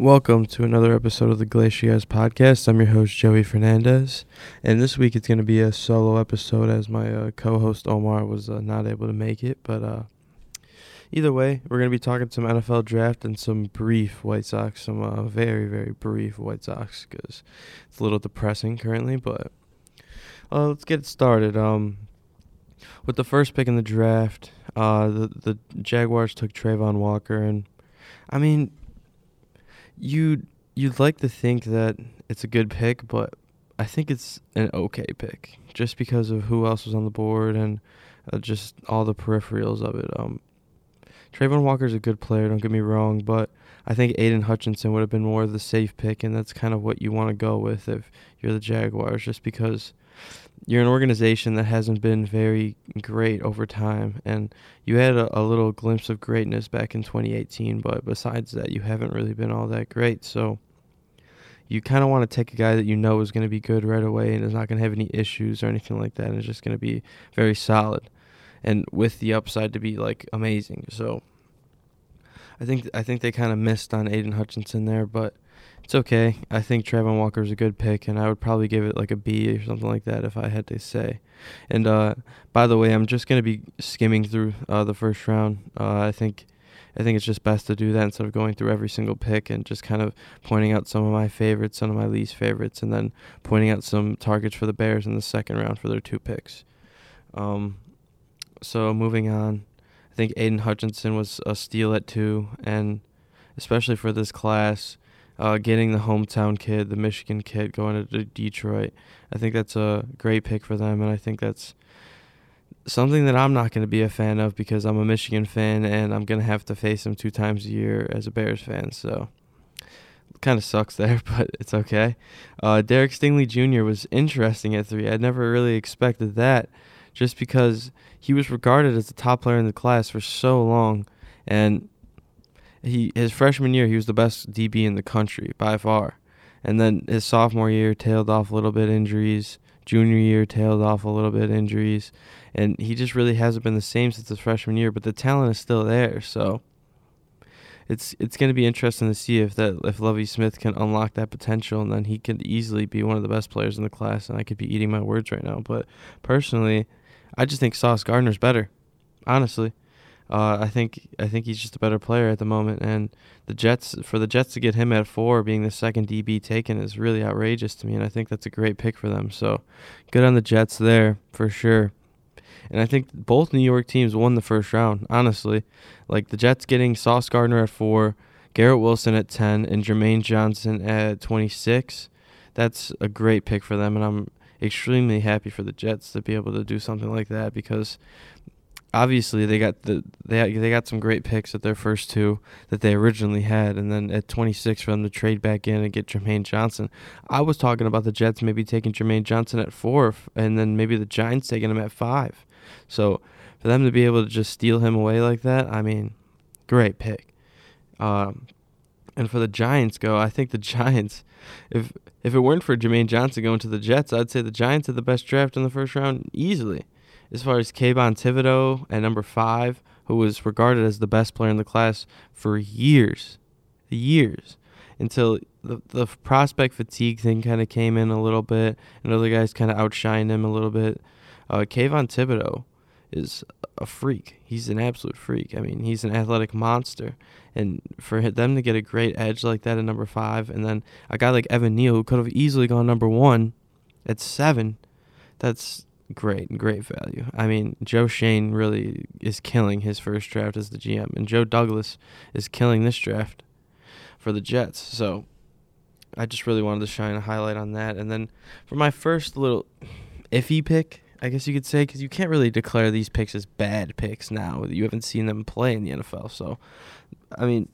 Welcome to another episode of the Glaciers podcast. I'm your host Joey Fernandez, and this week it's going to be a solo episode as my uh, co-host Omar was uh, not able to make it. But uh, either way, we're going to be talking some NFL draft and some brief White Sox, some uh, very very brief White Sox because it's a little depressing currently. But uh, let's get started. Um, with the first pick in the draft, uh, the the Jaguars took Travon Walker, and I mean you you'd like to think that it's a good pick, but I think it's an okay pick just because of who else was on the board and uh, just all the peripherals of it. Um, Travon Walker's a good player, don't get me wrong, but I think Aidan Hutchinson would have been more of the safe pick, and that's kind of what you want to go with if you're the Jaguars, just because you're an organization that hasn't been very great over time, and you had a, a, little glimpse of greatness back in 2018, but besides that, you haven't really been all that great. So you kind of want to take a guy that you know is going to be good right away and is not going to have any issues or anything like that, and is just going to be very solid, and with the upside to be like amazing. So I think I think they kind of missed on Aidan Hutchinson there, but it's okay. I think Travon Walker is a good pick, and I would probably give it like a B or something like that if I had to say. And uh, by the way, I'm just gonna be skimming through uh, the first round. Uh, I think I think it's just best to do that instead of going through every single pick and just kind of pointing out some of my favorites, some of my least favorites, and then pointing out some targets for the Bears in the second round for their two picks. Um, so moving on, I think Aidan Hutchinson was a steal at two, and especially for this class uh, getting the hometown kid, the Michigan kid, going to Detroit. I think that's a great pick for them, and I think that's something that I'm not going to be a fan of because I'm a Michigan fan and I'm going to have to face them two times a year as a Bears fan. So kind of sucks there, but it's okay. Uh, Derek Stingley Jr. was interesting at three. I never really expected that just because he was regarded as the top player in the class for so long. And he his freshman year he was the best DB in the country by far, and then his sophomore year tailed off a little bit injuries. Junior year tailed off a little bit injuries, and he just really hasn't been the same since his freshman year. But the talent is still there, so it's it's going to be interesting to see if that if Lovie Smith can unlock that potential, and then he could easily be one of the best players in the class. And I could be eating my words right now, but personally, I just think Sauce Gardner's better, honestly. Uh, I think I think he's just a better player at the moment, and the Jets for the Jets to get him at four, being the second DB taken, is really outrageous to me, and I think that's a great pick for them. So, good on the Jets there for sure. And I think both New York teams won the first round. Honestly, like the Jets getting Sauce Gardner at four, Garrett Wilson at ten, and Jermaine Johnson at twenty six. That's a great pick for them, and I'm extremely happy for the Jets to be able to do something like that because obviously they got the they they got some great picks at their first two that they originally had, and then at 26 for them to trade back in and get Jermaine Johnson. I was talking about the Jets maybe taking Jermaine Johnson at four, and then maybe the Giants taking him at five. So for them to be able to just steal him away like that, I mean, great pick. Um, and for the Giants go, I think the Giants, if if it weren't for Jermaine Johnson going to the Jets, I'd say the Giants had the best draft in the first round easily as far as Kayvon Thibodeaux at number five, who was regarded as the best player in the class for years, years, until the the prospect fatigue thing kind of came in a little bit, and other guys kind of outshined him a little bit. Uh, Kayvon Thibodeaux is a freak. He's an absolute freak. I mean, he's an athletic monster. And for them to get a great edge like that at number five, and then a guy like Evan Neal, who could have easily gone number one at seven, that's great, great value. I mean, Joe Schoen really is killing his first draft as the GM, and Joe Douglas is killing this draft for the Jets. So I just really wanted to shine a highlight on that. And then for my first little iffy pick, I guess you could say, because you can't really declare these picks as bad picks now. You haven't seen them play in the NFL. So, I mean,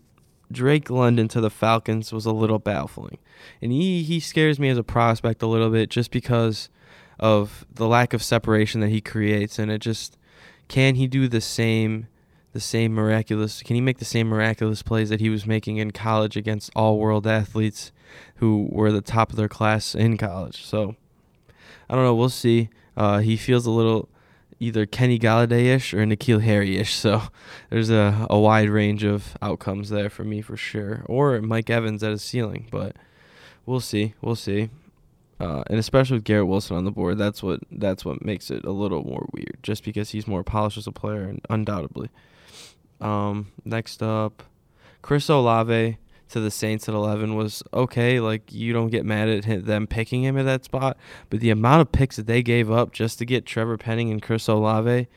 Drake London to the Falcons was a little baffling. And he, he scares me as a prospect a little bit just because of the lack of separation that he creates and it just can he do the same the same miraculous can he make the same miraculous plays that he was making in college against all world athletes who were the top of their class in college so i don't know we'll see uh, he feels a little either Kenny Golladay ish or N'Keal Harry ish. So there's a, a wide range of outcomes there for me for sure. Or Mike Evans at his ceiling, but we'll see. We'll see. Uh, and especially with Garrett Wilson on the board, that's what that's what makes it a little more weird. Just because he's more polished as a player, and undoubtedly. Um, next up, Chris Olave to the Saints at 11 was okay. Like, you don't get mad at him, them picking him at that spot. But the amount of picks that they gave up just to get Trevor Penning and Chris Olave,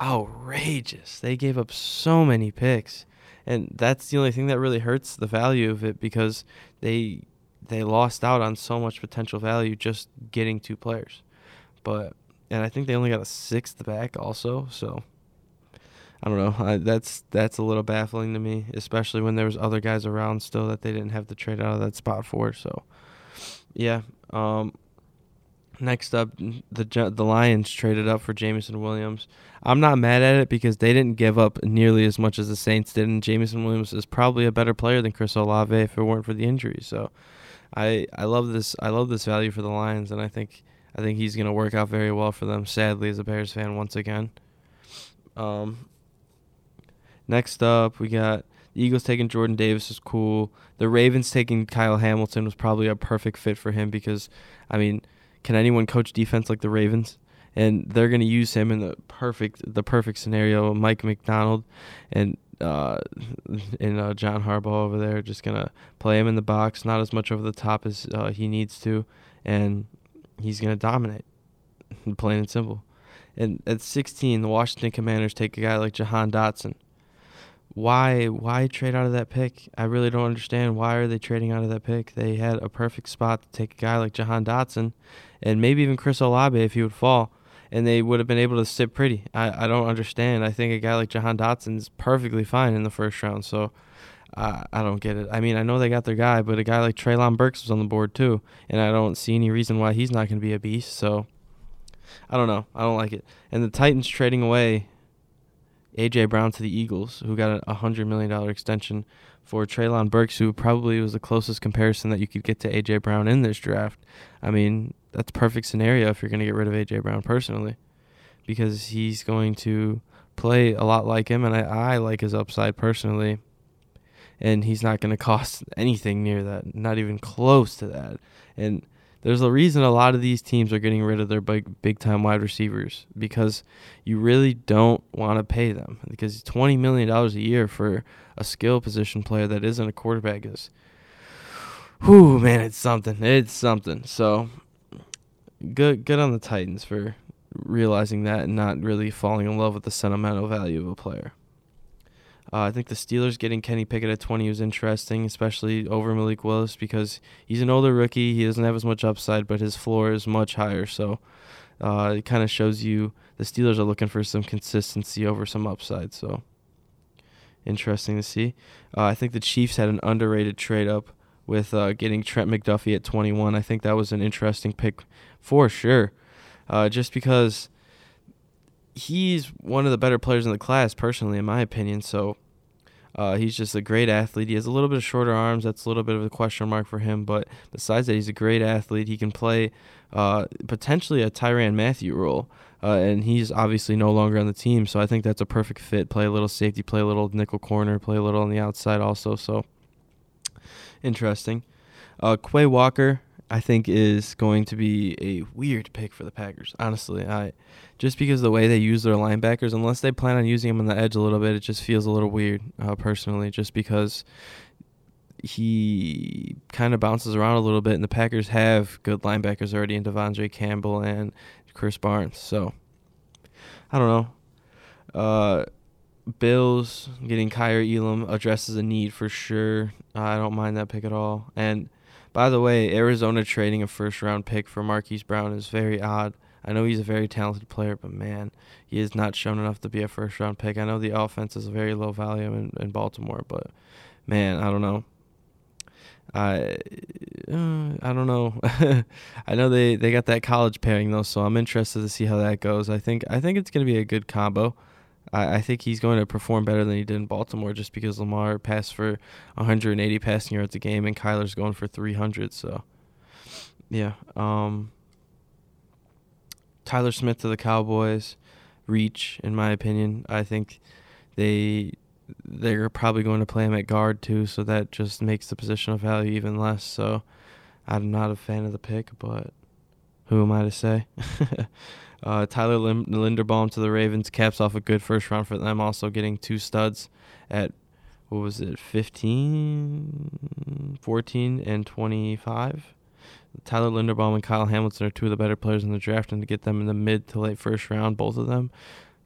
outrageous. They gave up so many picks. And that's the only thing that really hurts the value of it because they they lost out on so much potential value just getting two players. But and I think they only got a sixth back also, so I don't know. I, that's that's a little baffling to me, especially when there was other guys around still that they didn't have to trade out of that spot for. So, yeah. Um, next up, the the Lions traded up for Jameson Williams. I'm not mad at it because they didn't give up nearly as much as the Saints did, and Jameson Williams is probably a better player than Chris Olave if it weren't for the injury. So, I I love this I love this value for the Lions, and I think I think he's gonna work out very well for them. Sadly, as a Bears fan, once again. Um, Next up, we got the Eagles taking Jordan Davis is cool. The Ravens taking Kyle Hamilton was probably a perfect fit for him because, I mean, can anyone coach defense like the Ravens? And they're going to use him in the perfect the perfect scenario. Mike Macdonald and uh, and uh, John Harbaugh over there just gonna play him in the box, not as much over the top as uh, he needs to, and he's gonna dominate, plain and simple. And at 16, the Washington Commanders take a guy like Jahan Dotson why why trade out of that pick? I really don't understand why are they trading out of that pick. They had a perfect spot to take a guy like Jahan Dotson and maybe even Chris Olave if he would fall and they would have been able to sit pretty. I, I don't understand. I think a guy like Jahan Dotson is perfectly fine in the first round. So uh, I don't get it. I mean, I know they got their guy, but a guy like Treylon Burks was on the board too, and I don't see any reason why he's not going to be a beast. So I don't know. I don't like it. And the Titans trading away AJ Brown to the Eagles, who got a hundred million dollar extension for Treylon Burks, who probably was the closest comparison that you could get to AJ Brown in this draft. I mean, that's perfect scenario if you're going to get rid of AJ Brown personally, because he's going to play a lot like him, and I, I like his upside personally. And he's not going to cost anything near that, not even close to that. And there's a reason a lot of these teams are getting rid of their big big time wide receivers because you really don't want to pay them because twenty million dollars a year for a skill position player that isn't a quarterback is whew man it's something it's something so good good on the Titans for realizing that and not really falling in love with the sentimental value of a player. Uh, I think the Steelers getting Kenny Pickett at 20 was interesting, especially over Malik Willis because he's an older rookie. He doesn't have as much upside, but his floor is much higher. So uh, it kind of shows you the Steelers are looking for some consistency over some upside. So interesting to see. Uh, I think the Chiefs had an underrated trade up with uh, getting Trent McDuffie at 21. I think that was an interesting pick for sure, uh, just because he's one of the better players in the class, personally, in my opinion. So uh, he's just a great athlete. He has a little bit of shorter arms. That's a little bit of a question mark for him. But besides that, he's a great athlete. He can play uh, potentially a Tyrann Mathieu role. Uh, and he's obviously no longer on the team. So I think that's a perfect fit. Play a little safety, play a little nickel corner, play a little on the outside also. So interesting. Uh, Quay Walker, I think is going to be a weird pick for the Packers. Honestly, I just because the way they use their linebackers, unless they plan on using him on the edge a little bit, it just feels a little weird. Uh, personally, just because he kind of bounces around a little bit, and the Packers have good linebackers already in De'Vondre Campbell and Krys Barnes. So I don't know. Uh, Bills getting Kaiir Elam addresses a need for sure. I don't mind that pick at all, and by the way, Arizona trading a first round pick for Marquise Brown is very odd. I know he's a very talented player, but man, he has not shown enough to be a first round pick. I know the offense is a very low value in, in Baltimore, but man, I don't know. I uh, I don't know. I know they, they got that college pairing though, so I'm interested to see how that goes. I think I think it's gonna be a good combo. I, I think he's going to perform better than he did in Baltimore just because Lamar passed for 180 passing yards a game and Kyler's going for 300. So, yeah. Um, Tyler Smith to the Cowboys. reach in my opinion. I think they they're probably going to play him at guard too, so that just makes the positional value even less. So I'm not a fan of the pick, but who am I to say? uh, Tyler Lim- Linderbaum to the Ravens caps off a good first round for them. Also getting two studs at what was it, 15, 14, and 25. Tyler Linderbaum and Kyle Hamilton are two of the better players in the draft, and to get them in the mid to late first round, both of them,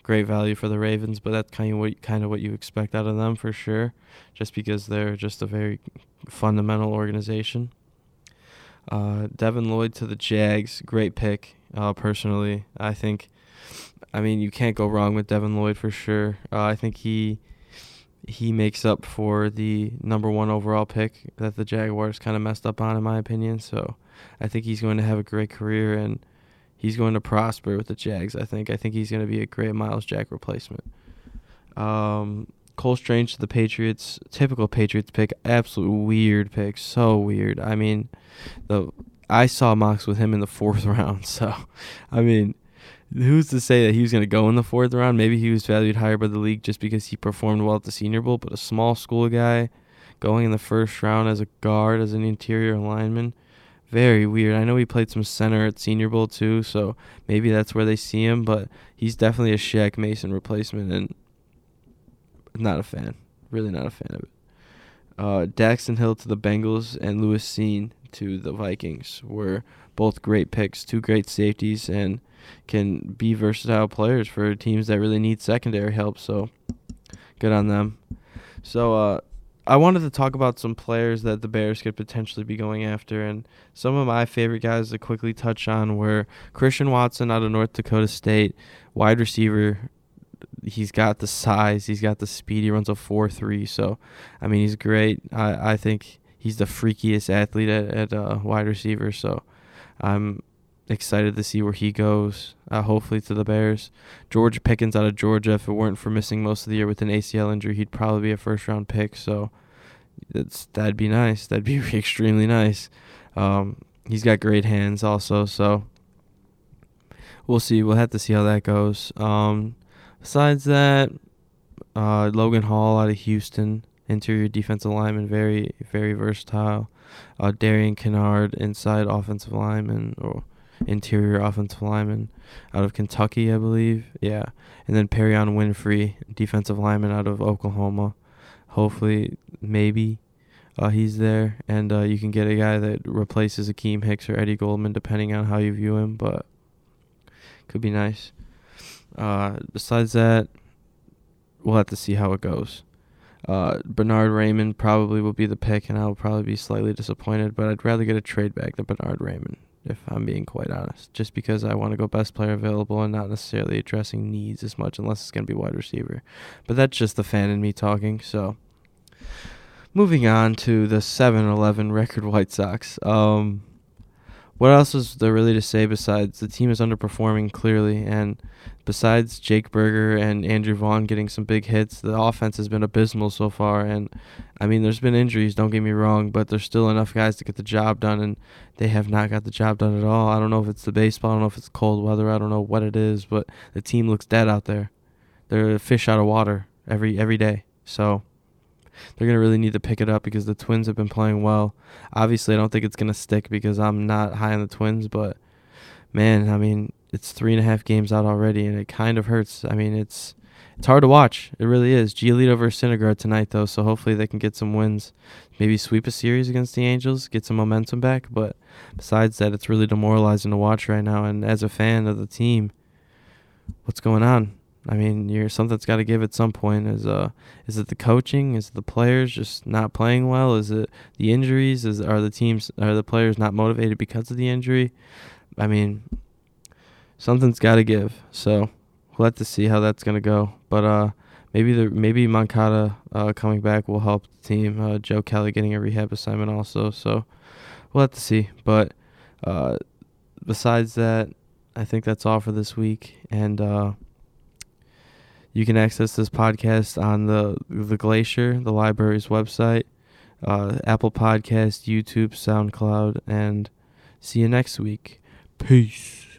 great value for the Ravens. But that's kind of what kind of what you expect out of them for sure, just because they're just a very fundamental organization. Uh, Devin Lloyd to the Jags, great pick. Uh, personally, I think. I mean, you can't go wrong with Devin Lloyd for sure. Uh, I think he he makes up for the number one overall pick that the Jaguars kind of messed up on, in my opinion. So I think he's going to have a great career and he's going to prosper with the Jags. I think. I think he's going to be a great Myles Jack replacement. Um, Cole Strange to the Patriots, typical Patriots pick, absolute weird pick, so weird. I mean, the I saw mocks with him in the fourth round, so I mean, who's to say that he was going to go in the fourth round? Maybe he was valued higher by the league just because he performed well at the Senior Bowl, but a small school guy going in the first round as a guard, as an interior lineman, very weird. I know he played some center at Senior Bowl too, so maybe that's where they see him, but he's definitely a Shaq Mason replacement, and not a fan. Really not a fan of it. Uh, Daxton Hill to the Bengals and Lewis Cine to the Vikings were both great picks, two great safeties, and can be versatile players for teams that really need secondary help. So good on them. So uh, I wanted to talk about some players that the Bears could potentially be going after, and some of my favorite guys to quickly touch on were Christian Watson out of North Dakota State, wide receiver he's got the size, he's got the speed. He runs a four three. So, I mean, he's great. I I think he's the freakiest athlete at, at uh, wide receiver. So, I'm excited to see where he goes. Uh, hopefully to the Bears. George Pickens out of Georgia. If it weren't for missing most of the year with an ACL injury, he'd probably be a first round pick. So, it's that'd be nice. That'd be extremely nice. Um, he's got great hands also. So. We'll see. We'll have to see how that goes. Um, Besides that, uh, Logan Hall out of Houston, interior defensive lineman, very very versatile. Uh, Darian Kinnard, inside offensive lineman or interior offensive lineman out of Kentucky, I believe. Yeah, and then Perrion Winfrey, defensive lineman out of Oklahoma. Hopefully, maybe uh, he's there, and uh, you can get a guy that replaces Akiem Hicks or Eddie Goldman, depending on how you view him. But could be nice. Uh, besides that, we'll have to see how it goes. Uh, Bernhard Raimann probably will be the pick, and I'll probably be slightly disappointed. But I'd rather get a trade back than Bernhard Raimann, if I'm being quite honest. Just because I want to go best player available and not necessarily addressing needs as much, unless it's going to be wide receiver. But that's just the fan in me talking. So, moving on to the 7-11 record White Sox. Um, what else is there really to say besides the team is underperforming clearly, and besides Jake Burger and Andrew Vaughn getting some big hits, the offense has been abysmal so far. And I mean, there's been injuries, don't get me wrong, but there's still enough guys to get the job done, and they have not got the job done at all. I don't know if it's the baseball, I don't know if it's cold weather, I don't know what it is, but the team looks dead out there. They're a fish out of water every every day. So they're going to really need to pick it up because the Twins have been playing well. Obviously, I don't think it's going to stick because I'm not high on the Twins, but man, I mean, it's three and a half games out already, and it kind of hurts. I mean, it's it's hard to watch. It really is. Giolito versus Syndergaard tonight, though, so hopefully they can get some wins. Maybe sweep a series against the Angels, get some momentum back. But besides that, it's really demoralizing to watch right now. And as a fan of the team, what's going on? I mean, you're something's got to give at some point. Is uh, is it the coaching? Is it the players just not playing well? Is it the injuries? Is are the teams are the players not motivated because of the injury? I mean, something's got to give. So we'll have to see how that's gonna go. But uh, maybe the maybe Moncada uh, coming back will help the team. Uh, Joe Kelly getting a rehab assignment also. So we'll have to see. But uh, besides that, I think that's all for this week. And uh you can access this podcast on the the Glacier, the library's website, uh, Apple Podcast, YouTube, SoundCloud, and see you next week. Peace.